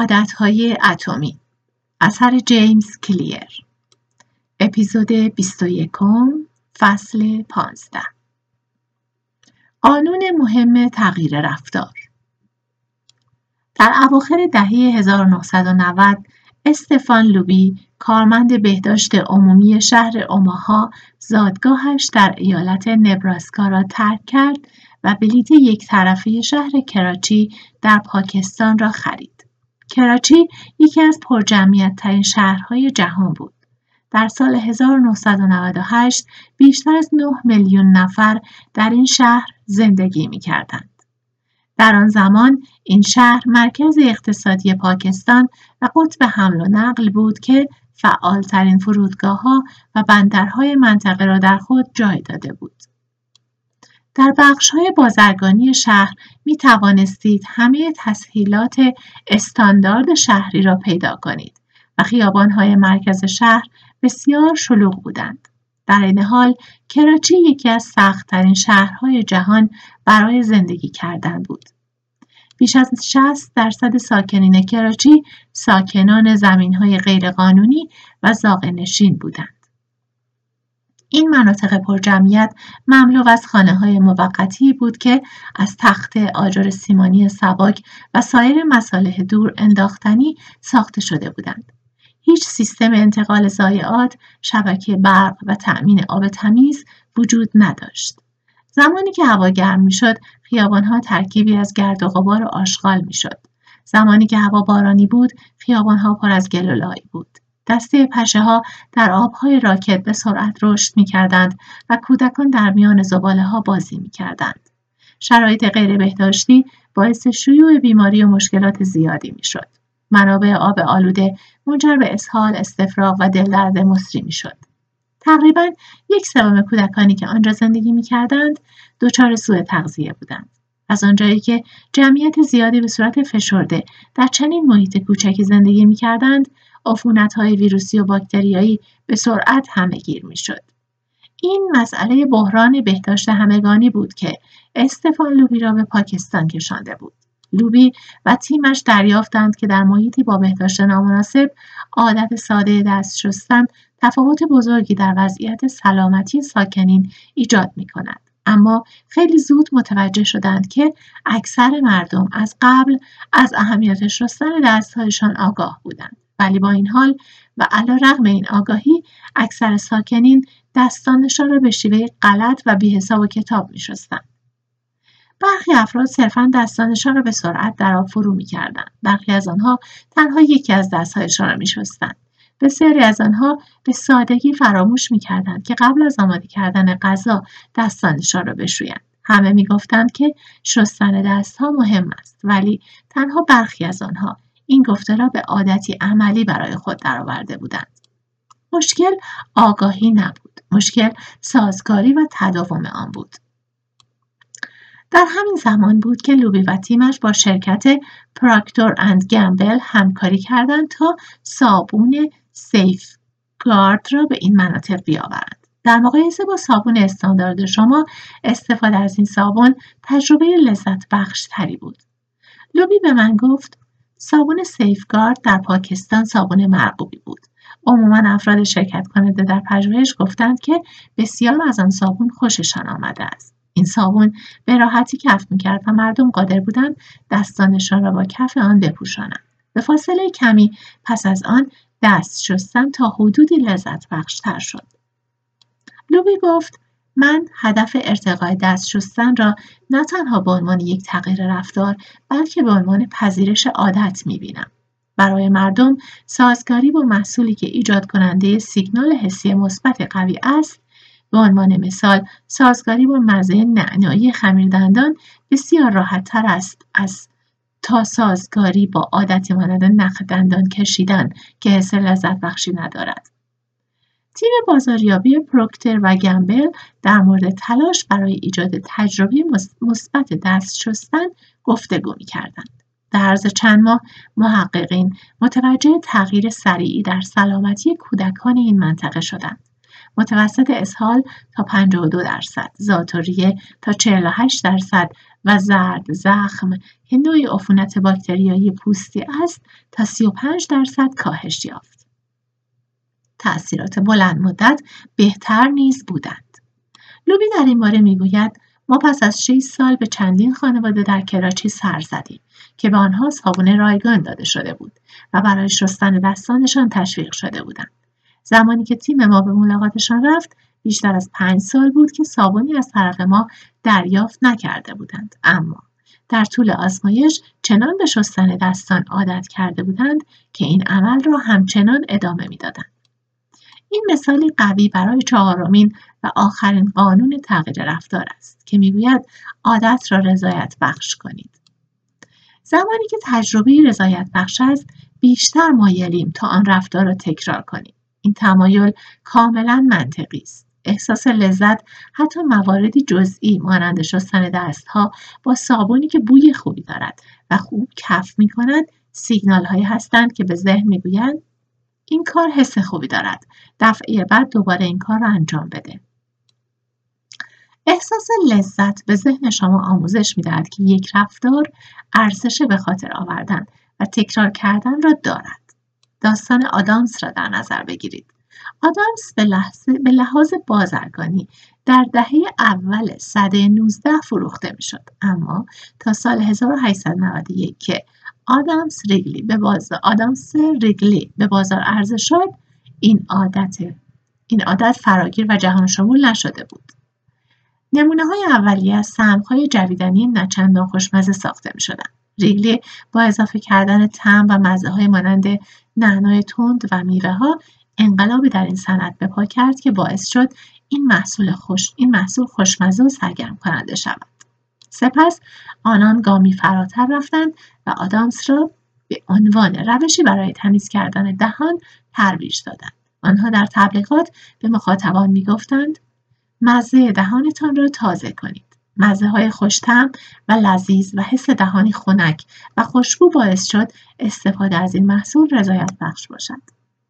عادتهای اتمی. اثر جیمز کلیر. اپیزود 21 فصل 15 قانون مهم تغییر رفتار. در اواخر دهه 1990 استفان لوبی کارمند بهداشت عمومی شهر اوماها زادگاهش در ایالت نبراسکا را ترک کرد و بلیط یک طرفه شهر کراچی در پاکستان را خرید. کراچی یکی از پرجمعیت ترین شهرهای جهان بود. در سال 1998 بیشتر از 9 میلیون نفر در این شهر زندگی می کردند. در آن زمان این شهر مرکز اقتصادی پاکستان و قطب حمل و نقل بود که فعالترین فرودگاه ها و بندرهای منطقه را در خود جای داده بود. در های بازرگانی شهر می توانستید همه تسهیلات استاندارد شهری را پیدا کنید و های مرکز شهر بسیار شلوغ بودند. در این حال کراچی یکی از سختترین شهرهای جهان برای زندگی کردن بود. بیش از 60 درصد ساکنین کراچی ساکنان زمین های غیرقانونی و زاغ نشین بودند. این مناطق پرجمعیت مملو از خانه های موقتی بود که از تخت آجر سیمانی سباک و سایر مساله دور انداختنی ساخته شده بودند. هیچ سیستم انتقال ضایعات، شبکه برق و تأمین آب تمیز وجود نداشت. زمانی که هوا گرم می‌شد، خیابانها ترکیبی از گرد و غبار و آشغال می‌شد. زمانی که هوا بارانی بود، خیابانها پر از گل و بود. دسته پشه ها در آبهای راکت به سرعت رشد می کردند و کودکان در میان زباله ها بازی می کردند. شرایط غیر بهداشتی باعث شیوع بیماری و مشکلات زیادی می شد. منابع آب آلوده منجر به اسهال، استفراغ و دلدرد مصری می شد. تقریبا یک سوم کودکانی که آنجا زندگی می کردند دچار سوء تغذیه بودند. از آنجایی که جمعیت زیادی به صورت فشرده در چنین محیط کوچکی زندگی می کردند، های ویروسی و باکتریایی به سرعت همهگیر می‌شد. این مسئله بحران بهداشت همگانی بود که استفان لوبی را به پاکستان کشانده بود. لوبی و تیمش دریافتند که در محیطی با بهداشت نامناسب عادت ساده دست شستن تفاوت بزرگی در وضعیت سلامتی ساکنین ایجاد می کند. اما خیلی زود متوجه شدند که اکثر مردم از قبل از اهمیت شستن دستهایشان آگاه بودند. ولی با این حال و علا رغم این آگاهی اکثر ساکنین دستانشان را به شیوه غلط و بیحساب و کتاب می شستن. برخی افراد صرفا دستانشان را به سرعت در آب فرو می کردن. برخی از آنها تنها یکی از دستهایشان را می شستن. بسیاری از آنها به سادگی فراموش می کردند که قبل از آماده کردن غذا دستانشان را بشویند. همه می گفتند که شستن دستها مهم است ولی تنها برخی از آنها این گفته را به عادتی عملی برای خود درآورده بودند. مشکل آگاهی نبود. مشکل سازگاری و تداوم آن بود. در همین زمان بود که لوبی و تیمش با شرکت پراکتور اند گمبل همکاری کردند تا صابون سیف گارد را به این مناطق بیاورند. در مقایسه با صابون استاندارد شما استفاده از این صابون تجربه لذت بخش تری بود. لوبی به من گفت صابون سیفگارد در پاکستان صابون مرغوبی بود. عموما افراد شرکت کننده در پژوهش گفتند که بسیار از آن صابون خوششان آمده است. این صابون به راحتی کف می‌کرد و مردم قادر بودند دستانشان را با کف آن بپوشانند. به فاصله کمی پس از آن دست شستن تا حدودی لذت بخشتر شد. لوبی گفت من هدف ارتقای دست شستن را نه تنها به عنوان یک تغییر رفتار بلکه به عنوان پذیرش عادت می‌بینم. برای مردم سازگاری با محصولی که ایجاد کننده سیگنال حسی مثبت قوی است به عنوان مثال سازگاری با مزه نعنایی خمیردندان بسیار راحت تر است از تا سازگاری با عادتی مانند نخ دندان کشیدن که حس لذت بخشی ندارد. تیم بازاریابی پروکتر و گمبل در مورد تلاش برای ایجاد تجربه مثبت دست شستن گفتگو کردند. در عرض چند ماه محققین متوجه تغییر سریعی در سلامتی کودکان این منطقه شدند. متوسط اسهال تا 52 درصد، زاتوریه تا 48 درصد و زرد زخم که نوعی عفونت باکتریایی پوستی است تا 35 درصد کاهش یافت. تأثیرات بلند مدت بهتر نیز بودند. لوبی در این باره می‌گوید ما پس از 6 سال به چندین خانواده در کراچی سر زدیم که به آنها صابون رایگان داده شده بود و برای شستن دستانشان تشویق شده بودند. زمانی که تیم ما به ملاقاتشان رفت بیشتر از پنج سال بود که صابونی از طرف ما دریافت نکرده بودند اما در طول آزمایش چنان به شستن دستان عادت کرده بودند که این عمل را همچنان ادامه می‌دادند این مثالی قوی برای چهارمین و آخرین قانون تغییر رفتار است که می‌گوید عادت را رضایت بخش کنید. زمانی که تجربه رضایت بخش است بیشتر مایلیم تا آن رفتار را تکرار کنیم. این تمایل کاملا منطقی است. احساس لذت حتی مواردی جزئی مانند شستن دستها با صابونی که بوی خوبی دارد و خوب کف می کند سیگنال هایی هستند که به ذهن می‌گویند این کار حس خوبی دارد. دفعه بعد دوباره این کار را انجام بده. احساس لذت به ذهن شما آموزش می دهد که یک رفتار ارزش به خاطر آوردن و تکرار کردن را دارد. داستان آدامس را در نظر بگیرید. آدامس به, لحظه، به لحاظ بازرگانی در دهه اول صده 19 فروخته می‌شد. اما تا سال 1891 که آدامس ریگلی به بازار آدامس ریگلی به بازار عرضه شد این عادت. این عادت فراگیر و جهان شمول نشده بود. نمونه های اولیه از سمق های جویدنی نچندان خوشمزه ساخته می شدن. ریگلی با اضافه کردن تم و مزه های مانند نعنای تند و میوه ها انقلابی در این صنعت به پا کرد که باعث شد این محصول خوش این محصول خوشمزه و سرگرم کننده شود. سپس آنان گامی فراتر رفتند و آدامس را به عنوان روشی برای تمیز کردن دهان ترویج دادند. آنها در تبلیغات به مخاطبان می‌گفتند مزه دهانتان را تازه کنید. مزه های خوشتم و لذیذ و حس دهانی خنک و خوشبو باعث شد استفاده از این محصول رضایت بخش باشد.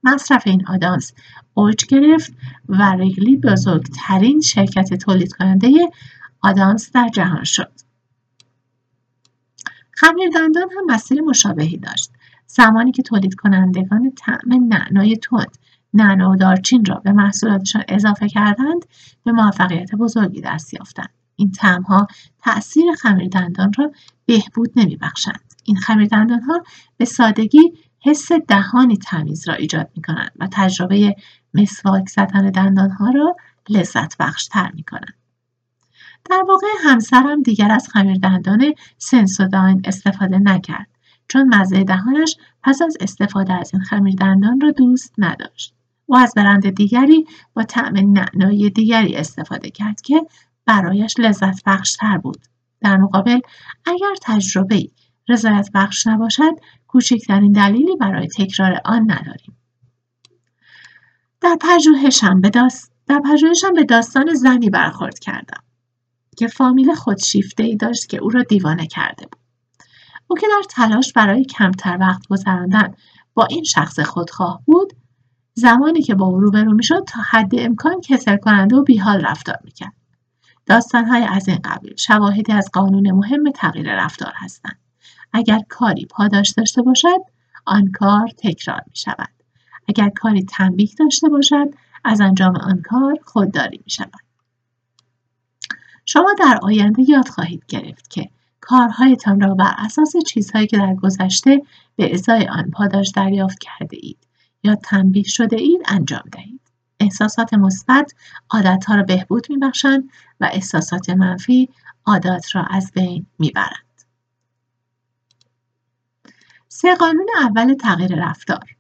مصرف این آدانس اوج گرفت و ریگلی بزرگترین شرکت تولید کننده آدانس در جهان شد. خمیر دندان هم مسیر مشابهی داشت. زمانی که تولید کنندگان طعم نعنای تند نعنا و دارچین را به محصولاتشان اضافه کردند به موفقیت بزرگی دست یافتند این تأثیر خمیر دندان را بهبود نمیبخشند این خمیر دندان ها به سادگی حس دهانی تمیز را ایجاد می کنند و تجربه مسواک زدن دندان ها را لذت بخشتر می کنند. در واقع همسرم دیگر از خمیر دندان سنسوداین استفاده نکرد چون مزه دهانش پس از استفاده از این خمیر دندان را دوست نداشت. او از برند دیگری با طعم نعنایی دیگری استفاده کرد که برایش لذت بخشتر بود. در مقابل اگر تجربه رضایت بخش نباشد کوچکترین دلیلی برای تکرار آن نداریم در پژوهشم به, داست... در پژوهشم به داستان زنی برخورد کردم که فامیل خودشیفته ای داشت که او را دیوانه کرده بود او که در تلاش برای کمتر وقت گذراندن با این شخص خودخواه بود زمانی که با او روبرو می‌شد تا حد امکان کسل کننده و بیحال رفتار می‌کرد داستانهای از این قبیل شواهدی از قانون مهم تغییر رفتار هستند اگر کاری پاداش داشته باشد آن کار تکرار می شود. اگر کاری تنبیه داشته باشد از انجام آن کار خودداری می شود. شما در آینده یاد خواهید گرفت که کارهایتان را بر اساس چیزهایی که در گذشته به ازای آن پاداش دریافت کرده اید یا تنبیه شده اید انجام دهید. احساسات مثبت عادتها را بهبود میبخشند و احساسات منفی عادات را از بین می‌برند. سه قانون اول تغییر رفتار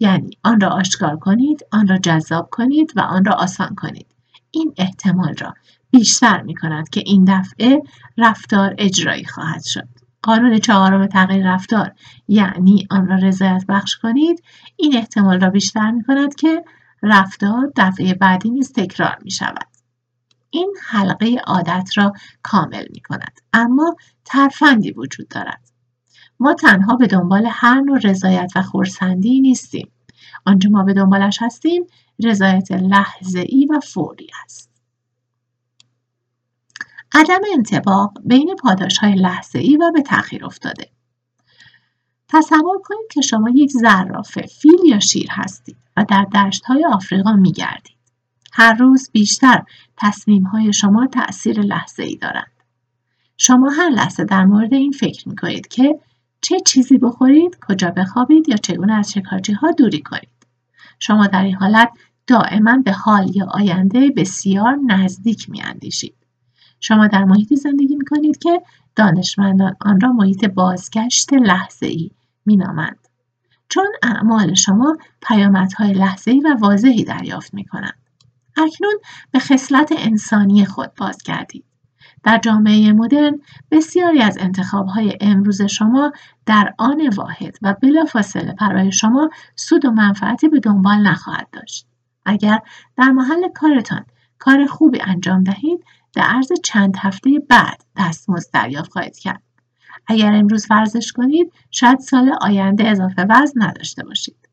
یعنی آن را آشکار کنید آن را جذاب کنید و آن را آسان کنید این احتمال را بیشتر می کند که این دفعه رفتار اجرایی خواهد شد. قانون چهارم تغییر رفتار یعنی آن را رضایت بخش کنید این احتمال را بیشتر می کند که رفتار دفعه بعدی نیز تکرار می شود این حلقه عادت را کامل می کند اما ترفندی وجود دارد. ما تنها به دنبال هر نوع رضایت و خورسندی نیستیم. آنچه ما به دنبالش هستیم رضایت لحظه ای و فوری است. عدم انتباق بین پاداش های لحظه ای و به تأخیر افتاده. تصور کنید که شما یک زرافه فیل یا شیر هستید و در دشت های آفریقا می گردید. هر روز بیشتر تصمیم های شما تأثیر لحظه ای دارند. شما هر لحظه در مورد این فکر می کنید که چه چیزی بخورید، کجا بخوابید یا چگونه از شکارچی ها دوری کنید. شما در این حالت دائما به حال یا آینده بسیار نزدیک می اندیشید. شما در محیطی زندگی می کنید که دانشمندان آن را محیط بازگشت لحظه ای می نامند. چون اعمال شما پیامدهای لحظه ای و واضحی دریافت می کنند. اکنون به خصلت انسانی خود بازگردید. در جامعه مدرن بسیاری از انتخابهای امروز شما در آن واحد و بلافاصله برای شما سود و منفعتی به دنبال نخواهد داشت. اگر در محل کارتان کار خوبی انجام دهید در عرض چند هفته بعد دستمزد دریافت خواهید کرد. اگر امروز ورزش کنید شاید سال آینده اضافه وزن نداشته باشید.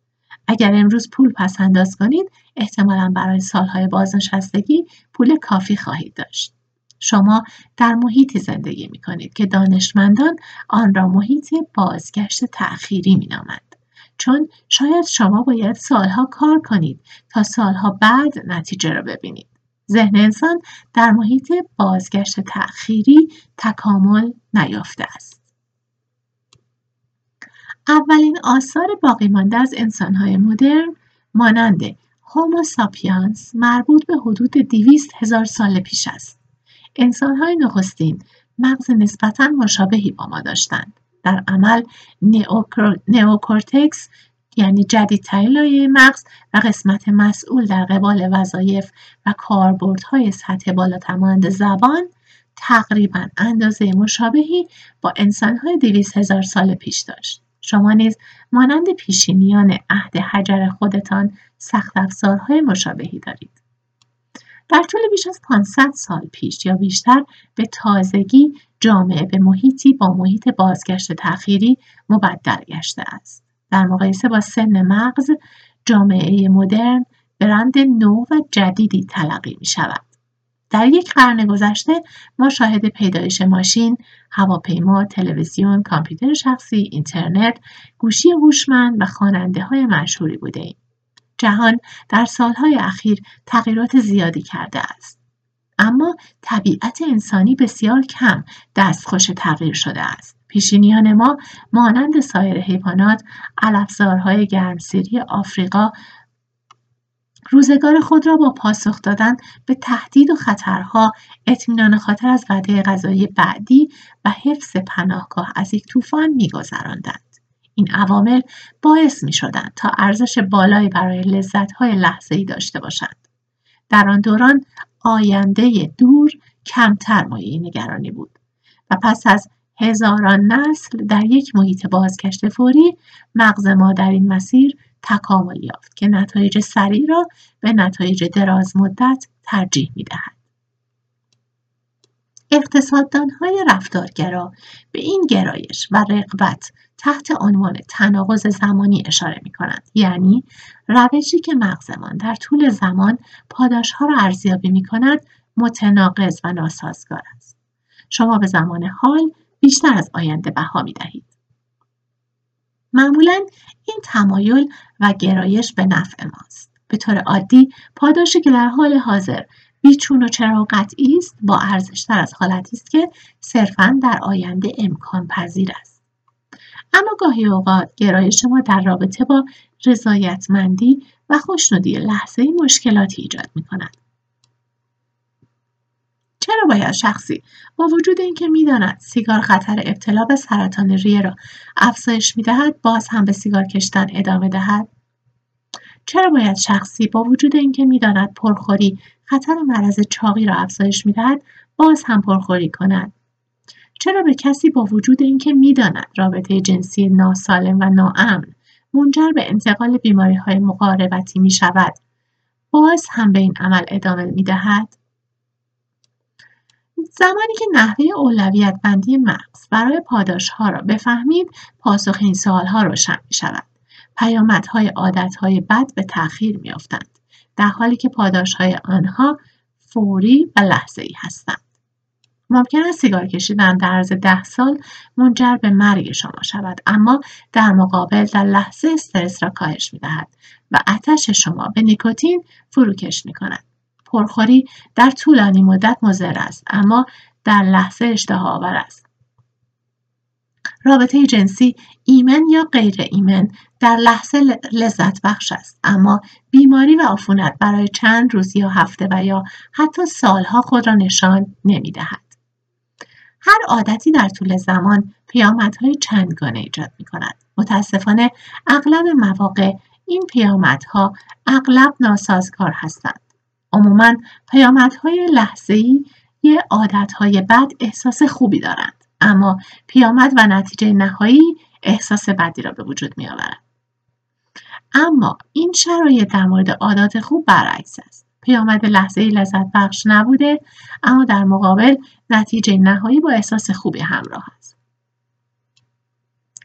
اگر امروز پول پس انداز کنید احتمالا برای سالهای بازنشستگی پول کافی خواهید داشت. شما در محیطی زندگی می کنید که دانشمندان آن را محیط بازگشت تأخیری می نامند. چون شاید شما باید سالها کار کنید تا سالها بعد نتیجه را ببینید. ذهن انسان در محیط بازگشت تأخیری تکامل نیافته است. اولین آثار باقی مانده از انسانهای مدرن مانند هومو ساپیانس مربوط به حدود دویست هزار سال پیش است. انسانهای نخستین مغز نسبتا مشابهی با ما داشتند. در عمل نئوکورتکس یعنی جدیدترین لایه مغز و قسمت مسئول در قبال وظایف و کاربردهای سطح بالاتر مانند زبان تقریبا اندازه مشابهی با انسانهای دویست هزار سال پیش داشت. شما نیز مانند پیشینیان عهد حجر خودتان سخت افزارهای مشابهی دارید. در طول بیش از 500 سال پیش یا بیشتر به تازگی جامعه به محیطی با محیط بازگشت تأخیری مبدل گشته است. در مقایسه با سن مغز جامعه مدرن برند نو و جدیدی تلقی می شود. در یک قرن گذشته ما شاهد پیدایش ماشین، هواپیما، تلویزیون، کامپیوتر شخصی، اینترنت، گوشی هوشمند و خواننده های مشهوری بوده ایم. جهان در سالهای اخیر تغییرات زیادی کرده است. اما طبیعت انسانی بسیار کم دستخوش تغییر شده است. پیشینیان ما مانند سایر حیوانات علفزارهای گرمسیری آفریقا روزگار خود را با پاسخ دادن به تهدید و خطرها اطمینان خاطر از وعده غذایی بعدی و حفظ پناهگاه از یک طوفان میگذراندند این عوامل باعث می شدند تا ارزش بالایی برای لذتهای لحظه ای داشته باشند. در آن دوران آینده دور کمتر مایه نگرانی بود و پس از هزاران نسل در یک محیط بازگشت فوری مغز ما در این مسیر تکامل یافت که نتایج سریع را به نتایج دراز مدت ترجیح می دهد. های رفتارگرا به این گرایش و رقبت تحت عنوان تناقض زمانی اشاره می کنند. یعنی روشی که مغزمان در طول زمان پاداشها را ارزیابی می کند متناقض و ناسازگار است. شما به زمان حال بیشتر از آینده بها می دهید. معمولا این تمایل و گرایش به نفع ماست. به طور عادی پاداشی که در حال حاضر بیچون و چرا قطعی است با ارزشتر از حالتی است که صرفا در آینده امکان پذیر است اما گاهی اوقات گرایش ما در رابطه با رضایتمندی و خوشنودی لحظه مشکلاتی ایجاد می کند. چرا باید شخصی با وجود اینکه می‌داند سیگار خطر ابتلا به سرطان ریه را افزایش می‌دهد باز هم به سیگار کشتن ادامه دهد چرا باید شخصی با وجود اینکه می‌داند پرخوری خطر مرض چاقی را افزایش می‌دهد باز هم پرخوری کند چرا به کسی با وجود اینکه می‌داند رابطه جنسی ناسالم و ناامن منجر به انتقال بیماری های مقاربتی می شود باز هم به این عمل ادامه می دهد؟ زمانی که نحوه اولویت بندی مغز برای پاداش ها را بفهمید پاسخ این سوال ها روشن می شود پیامدهای عادتهای بد به تأخیر میافتند در حالی که پاداشهای آنها فوری و لحظه ای هستند. ممکن است سیگار کشیدن در عرض ده سال منجر به مرگ شما شود اما در مقابل در لحظه استرس را کاهش می دهد و اتش شما به نیکوتین فروکش می کند. پرخوری در طولانی مدت مضر است اما در لحظه اشتها آور است. رابطه جنسی ایمن یا غیر ایمن در لحظه لذت بخش است اما بیماری و عفونت برای چند روز یا هفته و یا حتی سالها خود را نشان نمی دهد. هر عادتی در طول زمان پیامدهای چندگانه ایجاد می کند. متاسفانه اغلب مواقع این پیامدها اغلب ناسازگار هستند. عموما پیامدهای لحظه‌ای عادتهای بد احساس خوبی دارند اما پیامد و نتیجه نهایی احساس بدی را به وجود می آورد. اما این شرایط در مورد عادات خوب برعکس است. پیامد لحظه ای لذت بخش نبوده اما در مقابل نتیجه نهایی با احساس خوبی همراه است.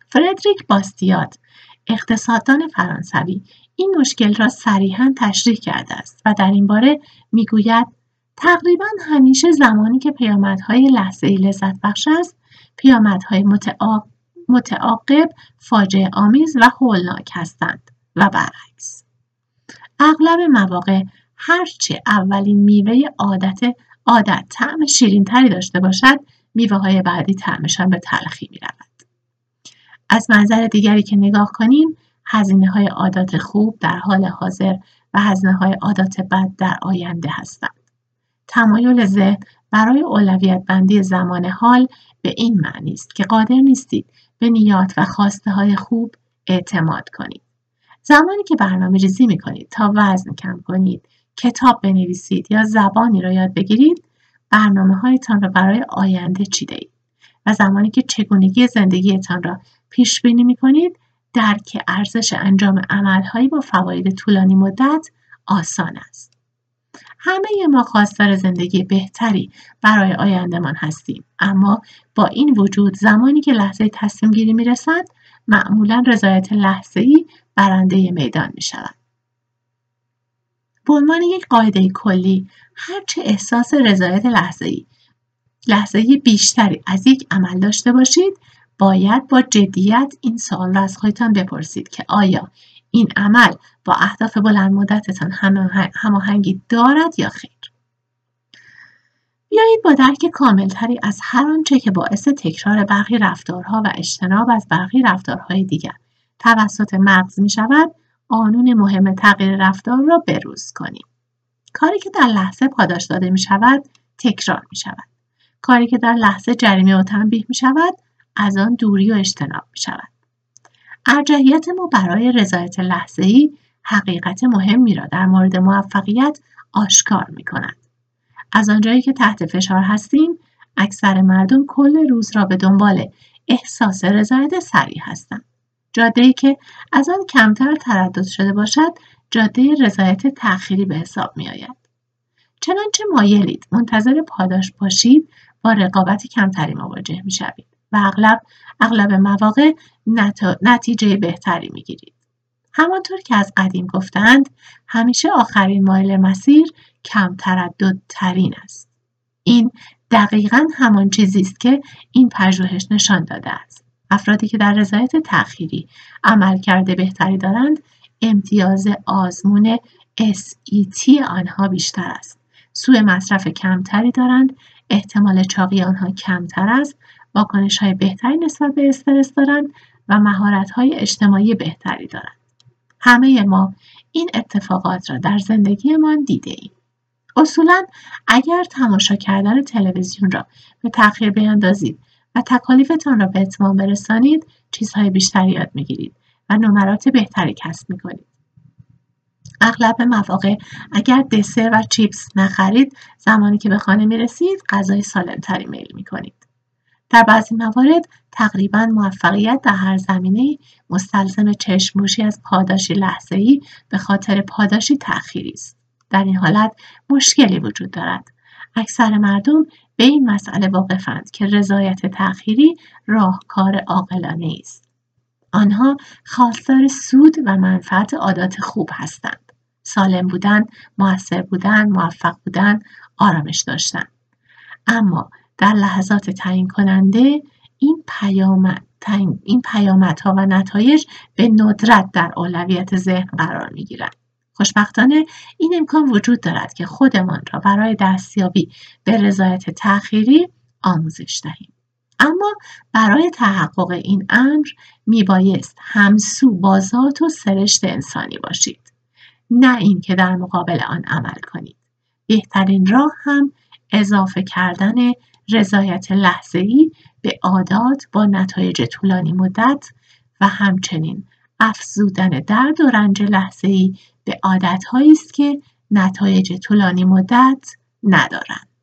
فردریک باستیات اقتصاددان فرانسوی این مشکل را صریحا تشریح کرده است و در این باره می‌گوید تقریبا همیشه زمانی که پیامدهای لحظه لذت بخش است پیامدهای متعاقب فاجعه آمیز و هولناک هستند و برعکس اغلب مواقع هرچه اولین میوه عادت عادت طعم شیرین تری داشته باشد میوه های بعدی طعمشان به تلخی می رود. از منظر دیگری که نگاه کنیم هزینه های عادات خوب در حال حاضر و هزینه های عادات بد در آینده هستند. تمایل ذهن برای اولویت بندی زمان حال به این معنی است که قادر نیستید به نیات و خواسته های خوب اعتماد کنید. زمانی که برنامه ریزی می کنید تا وزن کم کنید، کتاب بنویسید یا زبانی را یاد بگیرید، برنامه هایتان را برای آینده چیده اید. و زمانی که چگونگی زندگیتان را پیش بینی می کنید، درک ارزش انجام عملهایی با فواید طولانی مدت آسان است. همه ما خواستار زندگی بهتری برای آیندهمان هستیم اما با این وجود زمانی که لحظه تصمیم گیری می رسد معمولا رضایت لحظه ای برنده میدان می شود. به عنوان یک قاعده کلی هرچه احساس رضایت لحظه ای لحظه بیشتری از یک عمل داشته باشید باید با جدیت این سوال را از خودتان بپرسید که آیا این عمل با اهداف بلند مدتتان هماهنگی دارد یا خیر؟ بیایید با درک کاملتری از هر آنچه که باعث تکرار برخی رفتارها و اجتناب از برخی رفتارهای دیگر توسط مغز می شود قانون مهم تغییر رفتار را بروز کنیم. کاری که در لحظه پاداش داده می شود تکرار می شود کاری که در لحظه جریمه و تنبیه می شود از آن دوری و اجتناب می شود ارجحیت ما برای رضایت ای حقیقت مهمی را در مورد موفقیت آشکار می کند. از آنجایی که تحت فشار هستیم اکثر مردم کل روز را به دنبال احساس رضایت سریع هستند جاده ای که از آن کمتر تردد شده باشد جاده رضایت تأخیری به حساب می آید. چنانچه مایلید منتظر پاداش باشید با رقابت کمتری مواجه می شوید و اغلب اغلب مواقع نتیجه بهتری می گیرید. همانطور که از قدیم گفتند همیشه آخرین مایل مسیر کم تردد ترین است. این دقیقا همان چیزی است که این پژوهش نشان داده است. افرادی که در رضایت تأخیری عمل کرده بهتری دارند امتیاز آزمون SET آنها بیشتر است. سوء مصرف کمتری دارند احتمال چاقی آنها کمتر است واکنش های بهتری نسبت به استرس دارند و مهارت های اجتماعی بهتری دارند. همه ما این اتفاقات را در زندگیمان دیده ایم. اصولا اگر تماشا کردن تلویزیون را به تأخیر بیندازید و تکالیفتان را به اتمام برسانید چیزهای بیشتری یاد می‌گیرید و نمرات بهتری کسب می‌کنید اغلب مواقع اگر دسر و چیپس نخرید زمانی که به خانه می‌رسید غذای سالمتری میل می‌کنید در بعضی موارد تقریبا موفقیت در هر زمینه مستلزم چشموشی از پاداشی ای به خاطر پاداشی تأخیری است در این حالت مشکلی وجود دارد اکثر مردم به این مسئله واقفند که رضایت تأخیری راهکار عاقلانه است آنها خواستار سود و منفعت عادات خوب هستند. سالم بودن، موثر بودن، موفق بودن، آرامش داشتن. اما در لحظات تعیین کننده این پیامد این پیامدها و نتایج به ندرت در اولویت ذهن قرار می گیرند. خوشبختانه این امکان وجود دارد که خودمان را برای دستیابی به رضایت تأخیری آموزش دهیم. اما برای تحقق این امر میبایست همسو با ذات و سرشت انسانی باشید نه اینکه در مقابل آن عمل کنید بهترین راه هم اضافه کردن رضایت ای به عادات با نتایج طولانی مدت و همچنین افزودن درد و رنج ای به عادتهایی است که نتایج طولانی مدت ندارند.